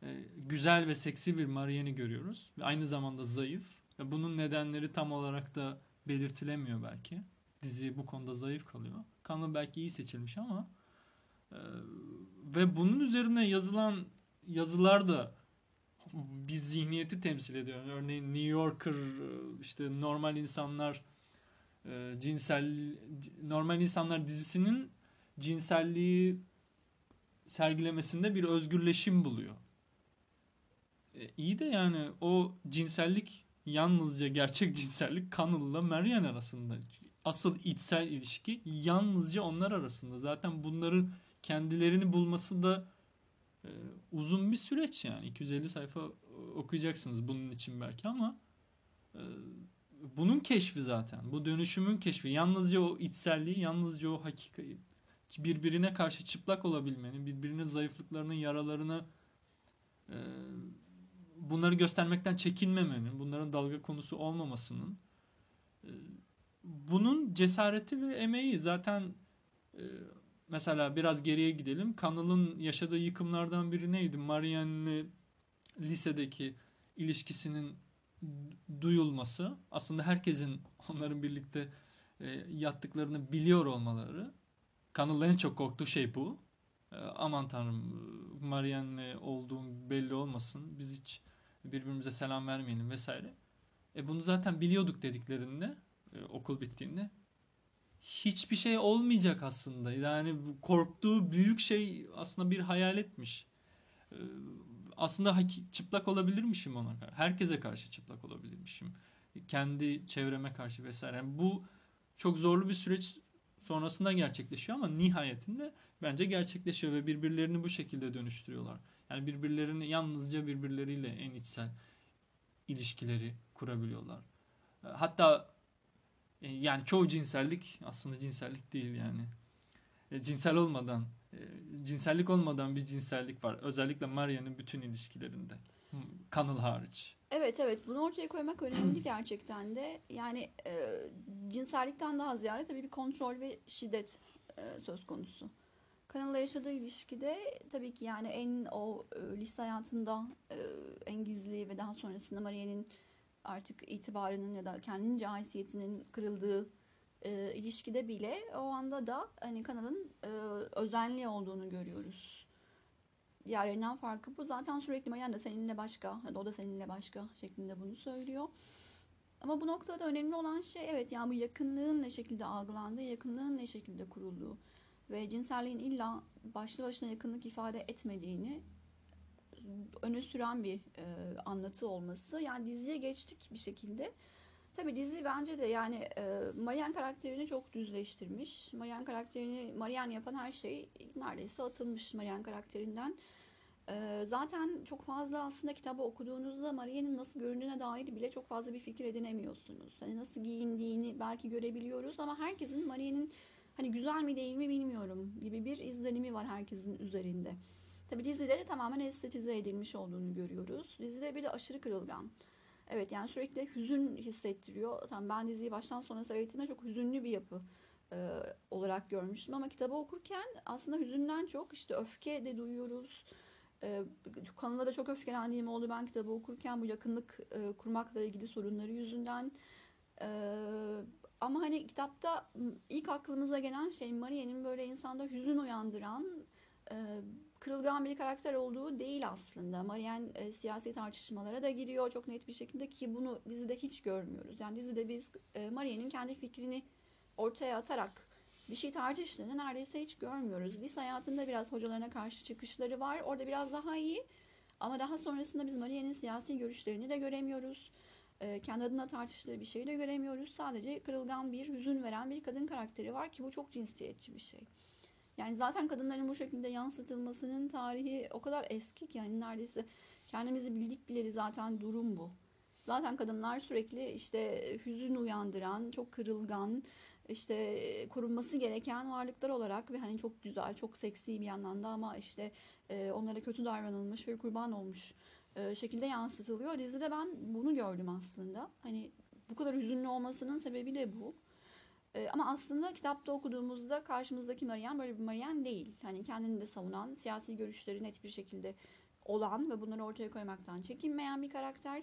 Speaker 2: e, güzel ve seksi bir Marianne'i görüyoruz. Ve aynı zamanda zayıf. Ve bunun nedenleri tam olarak da belirtilemiyor belki. Dizi bu konuda zayıf kalıyor. Kanlı belki iyi seçilmiş ama e, ve bunun üzerine yazılan yazılar da bir zihniyeti temsil ediyor. Örneğin New Yorker e, işte normal insanlar e, cinsel normal insanlar dizisinin cinselliği sergilemesinde bir özgürleşim buluyor. E, iyi de yani o cinsellik yalnızca gerçek cinsellik Connell'la Marianne arasında. Asıl içsel ilişki yalnızca onlar arasında. Zaten bunları kendilerini bulması da e, uzun bir süreç yani. 250 sayfa okuyacaksınız bunun için belki ama e, bunun keşfi zaten. Bu dönüşümün keşfi. Yalnızca o içselliği, yalnızca o hakikati birbirine karşı çıplak olabilmenin, birbirinin zayıflıklarının, yaralarını e, bunları göstermekten çekinmemenin, bunların dalga konusu olmamasının e, bunun cesareti ve emeği zaten mesela biraz geriye gidelim. Kanal'ın yaşadığı yıkımlardan biri neydi? Marianne'le lisedeki ilişkisinin duyulması. Aslında herkesin onların birlikte e, yattıklarını biliyor olmaları. Kanal'ın en çok korktuğu şey bu. E, aman tanrım Marianne'le olduğum belli olmasın. Biz hiç birbirimize selam vermeyelim vesaire. E bunu zaten biliyorduk dediklerinde e, okul bittiğinde hiçbir şey olmayacak aslında. Yani korktuğu büyük şey aslında bir hayal etmiş. E, aslında çıplak olabilirmişim ona karşı. Herkese karşı çıplak olabilirmişim. Kendi çevreme karşı vesaire. Yani bu çok zorlu bir süreç sonrasında gerçekleşiyor ama nihayetinde bence gerçekleşiyor ve birbirlerini bu şekilde dönüştürüyorlar. Yani birbirlerini yalnızca birbirleriyle en içsel ilişkileri kurabiliyorlar. Hatta e, yani çoğu cinsellik aslında cinsellik değil yani. E, cinsel olmadan, e, cinsellik olmadan bir cinsellik var. Özellikle Maria'nın bütün ilişkilerinde. Kanıl hariç.
Speaker 1: Evet evet bunu ortaya koymak önemli [CLEARS THROAT] gerçekten de. Yani e, cinsellikten daha ziyade tabii bir kontrol ve şiddet e, söz konusu. Kanal'la yaşadığı ilişkide tabii ki yani en o e, lise hayatında e, en gizli ve daha sonrasında Maria'nın artık itibarının ya da kendince haysiyetinin kırıldığı e, ilişkide bile o anda da hani kanalın e, özenli olduğunu görüyoruz. Diğerlerinden farkı bu. Zaten sürekli Marian da seninle başka da o da seninle başka şeklinde bunu söylüyor. Ama bu noktada önemli olan şey evet yani bu yakınlığın ne şekilde algılandığı, yakınlığın ne şekilde kurulduğu ve cinselliğin illa başlı başına yakınlık ifade etmediğini öne süren bir e, anlatı olması. Yani diziye geçtik bir şekilde. Tabi dizi bence de yani e, Marian karakterini çok düzleştirmiş. Marian karakterini Marian yapan her şey neredeyse atılmış Marian karakterinden. E, zaten çok fazla aslında kitabı okuduğunuzda Marian'ın nasıl göründüğüne dair bile çok fazla bir fikir edinemiyorsunuz. Hani nasıl giyindiğini belki görebiliyoruz ama herkesin Marian'ın hani güzel mi değil mi bilmiyorum gibi bir izlenimi var herkesin üzerinde. Tabi dizide de tamamen estetize edilmiş olduğunu görüyoruz. Dizide bir de aşırı kırılgan. Evet yani sürekli hüzün hissettiriyor. Tamam ben diziyi baştan sona seyrettiğimde çok hüzünlü bir yapı e, olarak görmüştüm ama kitabı okurken aslında hüzünden çok işte öfke de duyuyoruz. E, kanala da çok öfkelendiğim oldu ben kitabı okurken bu yakınlık e, kurmakla ilgili sorunları yüzünden. E, ama hani kitapta ilk aklımıza gelen şey Maria'nın böyle insanda hüzün uyandıran e, kırılgan bir karakter olduğu değil aslında. Marianne e, siyasi tartışmalara da giriyor çok net bir şekilde ki bunu dizide hiç görmüyoruz. Yani dizide biz e, Marianne'in kendi fikrini ortaya atarak bir şey tartıştığını neredeyse hiç görmüyoruz. Lise hayatında biraz hocalarına karşı çıkışları var. Orada biraz daha iyi. Ama daha sonrasında biz Marianne'in siyasi görüşlerini de göremiyoruz. E, kendi adına tartıştığı bir şeyi de göremiyoruz. Sadece kırılgan bir, hüzün veren bir kadın karakteri var ki bu çok cinsiyetçi bir şey. Yani zaten kadınların bu şekilde yansıtılmasının tarihi o kadar eski ki yani neredeyse kendimizi bildik bileli zaten durum bu. Zaten kadınlar sürekli işte hüzün uyandıran, çok kırılgan, işte korunması gereken varlıklar olarak ve hani çok güzel, çok seksi bir yandan da ama işte e, onlara kötü davranılmış ve kurban olmuş e, şekilde yansıtılıyor. Dizide ben bunu gördüm aslında. Hani bu kadar hüzünlü olmasının sebebi de bu. Ee, ama aslında kitapta okuduğumuzda karşımızdaki Marian böyle bir Marian değil. Hani kendini de savunan, siyasi görüşleri net bir şekilde olan ve bunları ortaya koymaktan çekinmeyen bir karakter.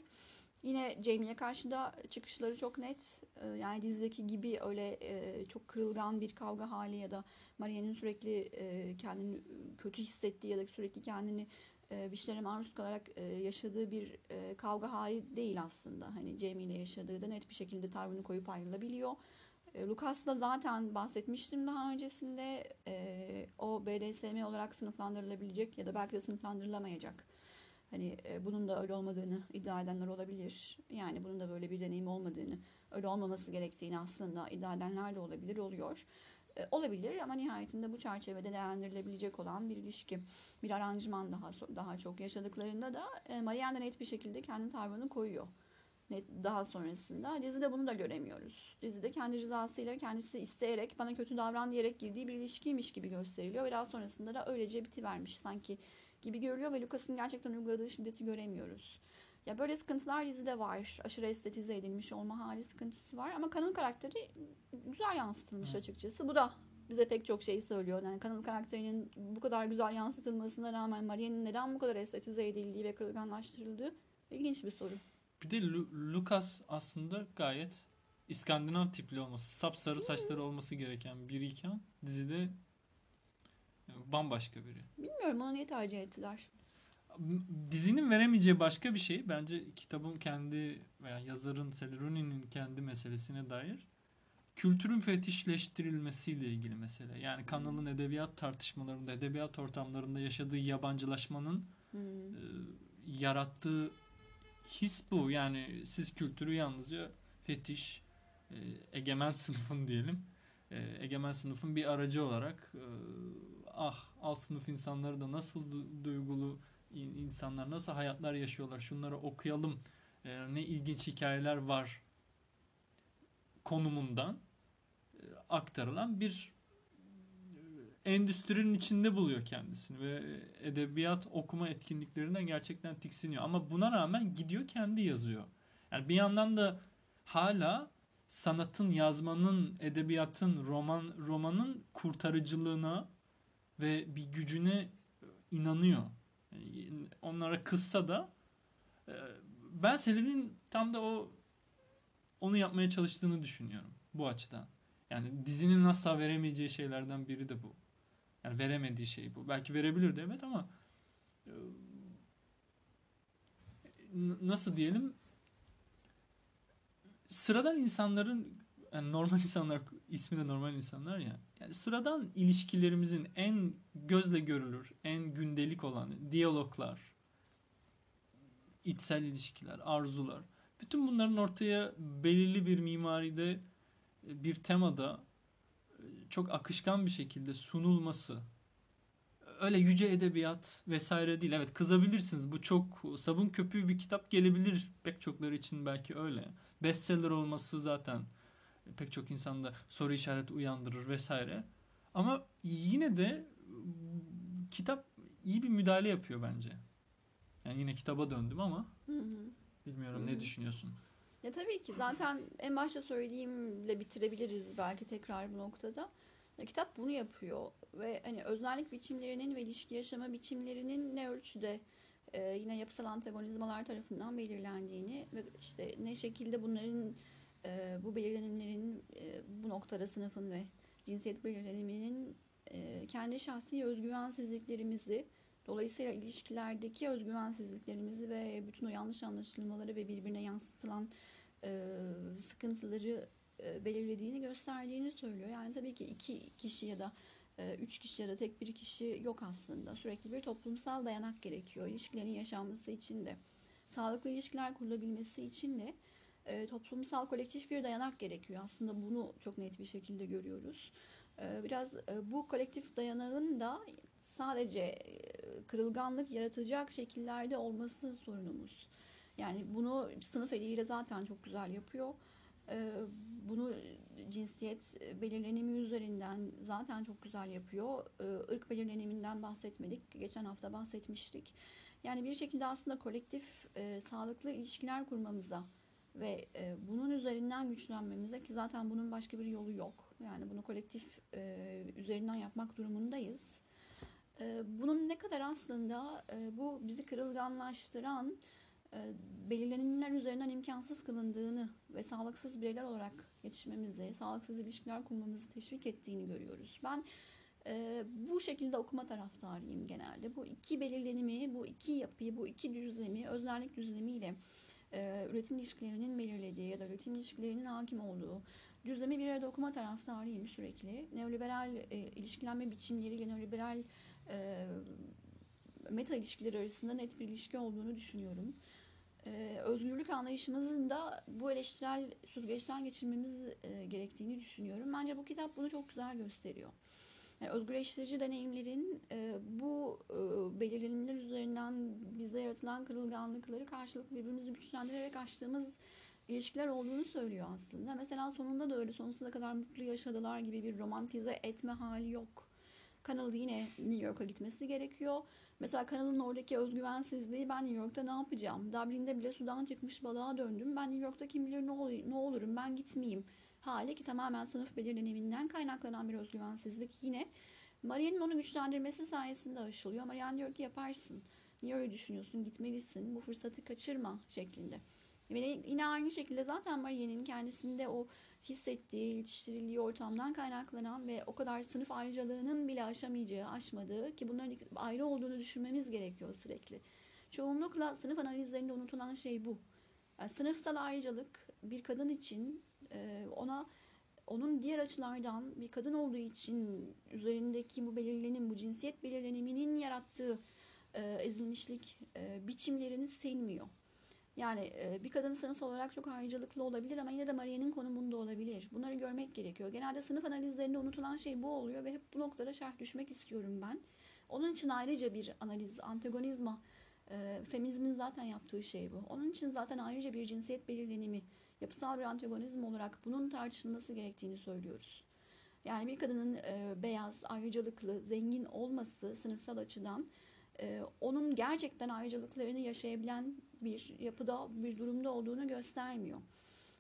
Speaker 1: Yine Jamie'ye karşı da çıkışları çok net. Ee, yani dizideki gibi öyle e, çok kırılgan bir kavga hali ya da Marian'ın sürekli e, kendini kötü hissettiği ya da sürekli kendini e, bir şeylere maruz kalarak yaşadığı bir kavga hali değil aslında. Hani Jamie ile yaşadığı da net bir şekilde tavrını koyup ayrılabiliyor. E, Lucas'la zaten bahsetmiştim daha öncesinde. E, o BDSM olarak sınıflandırılabilecek ya da belki de sınıflandırılamayacak. Hani e, bunun da öyle olmadığını iddia edenler olabilir. Yani bunun da böyle bir deneyim olmadığını, öyle olmaması gerektiğini aslında iddia edenler de olabilir, oluyor. E, olabilir ama nihayetinde bu çerçevede değerlendirilebilecek olan bir ilişki, bir aranjman daha daha çok yaşadıklarında da e, Marianne net bir şekilde kendi tavrını koyuyor. Daha sonrasında dizide bunu da göremiyoruz. Dizide kendi rızasıyla kendisi isteyerek bana kötü davran diyerek girdiği bir ilişkiymiş gibi gösteriliyor ve daha sonrasında da öylece bitivermiş sanki gibi görülüyor ve Lucas'ın gerçekten uyguladığı şiddeti göremiyoruz. Ya böyle sıkıntılar dizide var. Aşırı estetize edilmiş olma hali sıkıntısı var. Ama kanal karakteri güzel yansıtılmış açıkçası. Bu da bize pek çok şey söylüyor. Yani kanal karakterinin bu kadar güzel yansıtılmasına rağmen Maria'nın neden bu kadar estetize edildiği ve kırılganlaştırıldığı ilginç bir soru.
Speaker 2: Bir de Lu- Lucas aslında gayet İskandinav tipli olması, sapsarı saçları olması gereken biriyken dizide bambaşka biri.
Speaker 1: Bilmiyorum onu niye tercih ettiler.
Speaker 2: Dizinin veremeyeceği başka bir şey bence kitabın kendi veya yazarın Sally Rooney'nin kendi meselesine dair kültürün fetişleştirilmesiyle ilgili mesele. Yani kanalın edebiyat tartışmalarında, edebiyat ortamlarında yaşadığı yabancılaşmanın
Speaker 1: Hmm.
Speaker 2: e, yarattığı his bu. Yani siz kültürü yalnızca fetiş, e, egemen [LAUGHS] sınıfın diyelim, e, egemen sınıfın bir aracı olarak e, ah alt sınıf insanları da nasıl du- duygulu in- insanlar, nasıl hayatlar yaşıyorlar, şunları okuyalım, ne ilginç hikayeler var konumundan aktarılan bir endüstrinin içinde buluyor kendisini ve edebiyat okuma etkinliklerinden gerçekten tiksiniyor. Ama buna rağmen gidiyor kendi yazıyor. Yani bir yandan da hala sanatın, yazmanın, edebiyatın, roman romanın kurtarıcılığına ve bir gücüne inanıyor. Yani onlara kızsa da e, ben Selin'in tam da o onu yapmaya çalıştığını düşünüyorum bu açıdan. Yani dizinin asla veremeyeceği şeylerden biri de bu. Yani veremediği şey bu. Belki verebilirdi evet ama e, nasıl diyelim sıradan insanların yani normal insanlar ismi de normal insanlar ya. Yani sıradan ilişkilerimizin en gözle görülür, en gündelik olan diyaloglar, içsel ilişkiler, arzular. Bütün bunların ortaya belirli bir mimaride bir temada e, çok akışkan bir şekilde sunulması öyle yüce edebiyat vesaire değil. Evet kızabilirsiniz. Bu çok sabun köpüğü bir kitap gelebilir pek çokları için belki öyle. Bestseller olması zaten pek çok insanda soru işareti uyandırır vesaire. Ama yine de kitap iyi bir müdahale yapıyor bence. Yani yine kitaba döndüm ama
Speaker 1: Hı hı.
Speaker 2: bilmiyorum
Speaker 1: Hı.
Speaker 2: ne düşünüyorsun?
Speaker 1: Ya tabii ki zaten en başta söylediğimle bitirebiliriz belki tekrar bu noktada. Ya kitap bunu yapıyor ve hani öznellik biçimlerinin ve ilişki yaşama biçimlerinin ne ölçüde e, yine yapısal antagonizmalar tarafından belirlendiğini ve işte ne şekilde bunların e, bu belirlenimlerin e, bu noktada sınıfın ve cinsiyet belirleniminin e, kendi şahsi özgüvensizliklerimizi dolayısıyla ilişkilerdeki özgüvensizliklerimizi ve bütün o yanlış anlaşılmaları ve birbirine yansıtılan e, sıkıntıları e, belirlediğini gösterdiğini söylüyor. Yani tabii ki iki kişi ya da e, üç kişi ya da tek bir kişi yok aslında. Sürekli bir toplumsal dayanak gerekiyor. İlişkilerin yaşanması için de, sağlıklı ilişkiler kurulabilmesi için de e, toplumsal kolektif bir dayanak gerekiyor. Aslında bunu çok net bir şekilde görüyoruz. E, biraz e, bu kolektif dayanağın da sadece e, kırılganlık yaratacak şekillerde olması sorunumuz. Yani bunu sınıf eliyle zaten çok güzel yapıyor. Ee, Bunu cinsiyet belirlenimi üzerinden zaten çok güzel yapıyor. Ee, Irk belirleniminden bahsetmedik. Geçen hafta bahsetmiştik. Yani bir şekilde aslında kolektif e, sağlıklı ilişkiler kurmamıza ve e, bunun üzerinden güçlenmemize ki zaten bunun başka bir yolu yok. Yani bunu kolektif e, üzerinden yapmak durumundayız. E, bunun ne kadar aslında e, bu bizi kırılganlaştıran e, belirlenimler üzerinden imkansız kılındığını ve sağlıksız bireyler olarak yetişmemizi, sağlıksız ilişkiler kurmamızı teşvik ettiğini görüyoruz. Ben Ee, bu şekilde okuma taraftarıyım genelde. Bu iki belirlenimi, bu iki yapıyı, bu iki düzlemi, öznellik düzlemiyle e, üretim ilişkilerinin belirlediği ya da üretim ilişkilerinin hakim olduğu düzlemi bir arada okuma taraftarıyım sürekli. Neoliberal e, ilişkilenme biçimleriyle neoliberal e, meta ilişkileri arasında net bir ilişki olduğunu düşünüyorum. Ee, özgürlük anlayışımızın da bu eleştirel süzgeçten geçirmemiz e, gerektiğini düşünüyorum. Bence bu kitap bunu çok güzel gösteriyor. Yani özgürleştirici deneyimlerin e, bu e, belirlenimler üzerinden bize yaratılan kırılganlıkları karşılıklı birbirimizi güçlendirerek açtığımız ilişkiler olduğunu söylüyor aslında. Mesela sonunda da öyle sonsuza kadar mutlu yaşadılar gibi bir romantize etme hali yok. Kanalı yine New York'a gitmesi gerekiyor. Mesela kanalın oradaki özgüvensizliği ben New York'ta ne yapacağım? Dublin'de bile sudan çıkmış balığa döndüm. Ben New York'ta kim bilir ne, ol ne olurum ben gitmeyeyim. Hali ki tamamen sınıf belirleniminden kaynaklanan bir özgüvensizlik yine Marianne'in onu güçlendirmesi sayesinde aşılıyor. Marianne diyor ki yaparsın. Niye öyle düşünüyorsun? Gitmelisin. Bu fırsatı kaçırma şeklinde. Ve yine aynı şekilde zaten Marianne'in kendisinde o hissettiği, yetiştirildiği ortamdan kaynaklanan ve o kadar sınıf ayrıcalığının bile aşamayacağı, aşmadığı ki bunların ayrı olduğunu düşünmemiz gerekiyor sürekli. Çoğunlukla sınıf analizlerinde unutulan şey bu. Yani sınıfsal ayrıcalık bir kadın için e, ona onun diğer açılardan bir kadın olduğu için üzerindeki bu belirlenim, bu cinsiyet belirleniminin yarattığı e, ezilmişlik e, biçimlerini silmiyor. Yani e, bir kadın sınıfsal olarak çok ayrıcalıklı olabilir ama yine de Maria'nın konumunda olabilir. Bunları görmek gerekiyor. Genelde sınıf analizlerinde unutulan şey bu oluyor ve hep bu noktada şerh düşmek istiyorum ben. Onun için ayrıca bir analiz, antagonizma, e, feminizmin zaten yaptığı şey bu. Onun için zaten ayrıca bir cinsiyet belirlenimi, yapısal bir antagonizm olarak bunun tartışılması gerektiğini söylüyoruz. Yani bir kadının e, beyaz, ayrıcalıklı, zengin olması sınıfsal açıdan e, onun gerçekten ayrıcalıklarını yaşayabilen bir yapıda, bir durumda olduğunu göstermiyor.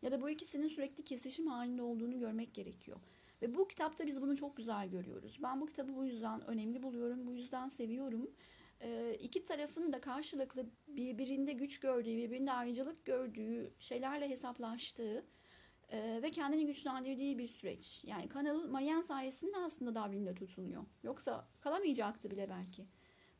Speaker 1: Ya da bu ikisinin sürekli kesişim halinde olduğunu görmek gerekiyor. Ve bu kitapta biz bunu çok güzel görüyoruz. Ben bu kitabı bu yüzden önemli buluyorum, bu yüzden seviyorum. E, iki tarafın da karşılıklı birbirinde güç gördüğü, birbirinde ayrıcalık gördüğü şeylerle hesaplaştığı e, ve kendini güçlendirdiği bir süreç. Yani kanal Marianne sayesinde aslında Dublin'de tutunuyor. Yoksa kalamayacaktı bile belki.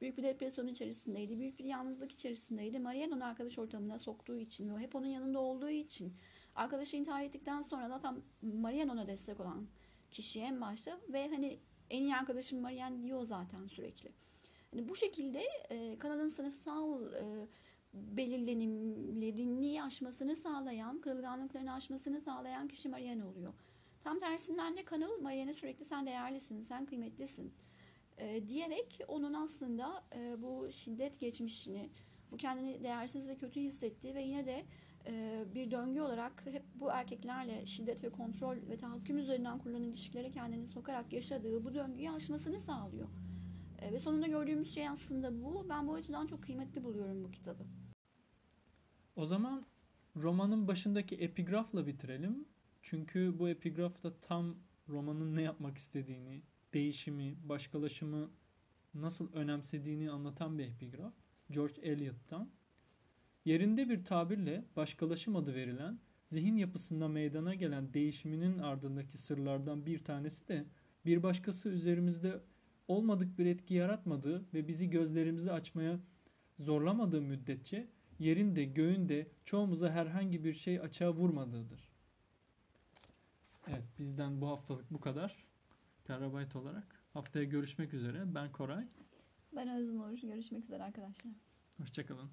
Speaker 1: Büyük bir depresyon içerisindeydi. Büyük bir yalnızlık içerisindeydi. Marianne onu arkadaş ortamına soktuğu için ve hep onun yanında olduğu için arkadaşı intihar ettikten sonra da tam Marianne ona destek olan kişi en başta ve hani en iyi arkadaşım Marianne diyor zaten sürekli. Yani bu şekilde e, kanalın sınıfsal e, belirlenimlerini aşmasını sağlayan, kırılganlıklarını aşmasını sağlayan kişi Marianne oluyor. Tam tersinden de kanal Marianne sürekli sen değerlisin, sen kıymetlisin e, diyerek onun aslında e, bu şiddet geçmişini, bu kendini değersiz ve kötü hissettiği ve yine de e, bir döngü olarak hep bu erkeklerle şiddet ve kontrol ve tahakküm üzerinden kurulan ilişkilere kendini sokarak yaşadığı bu döngüyü aşmasını sağlıyor. E, ve sonunda gördüğümüz şey aslında bu. Ben bu açıdan çok kıymetli buluyorum bu kitabı.
Speaker 2: O zaman romanın başındaki epigrafla bitirelim. Çünkü bu epigrafta tam romanın ne yapmak istediğini, değişimi, başkalaşımı nasıl önemsediğini anlatan bir epigraf. George Eliot'tan. Yerinde bir tabirle başkalaşım adı verilen zihin yapısında meydana gelen değişiminin ardındaki sırlardan bir tanesi de bir başkası üzerimizde olmadık bir etki yaratmadığı ve bizi gözlerimizi açmaya zorlamadığı müddetçe yerinde göğünde çoğumuza herhangi bir şey açığa vurmadığıdır. Evet bizden bu haftalık bu kadar. Terabyte olarak. Haftaya görüşmek üzere. Ben Koray.
Speaker 1: Ben Öznur. Görüşmek üzere arkadaşlar.
Speaker 2: Hoşçakalın.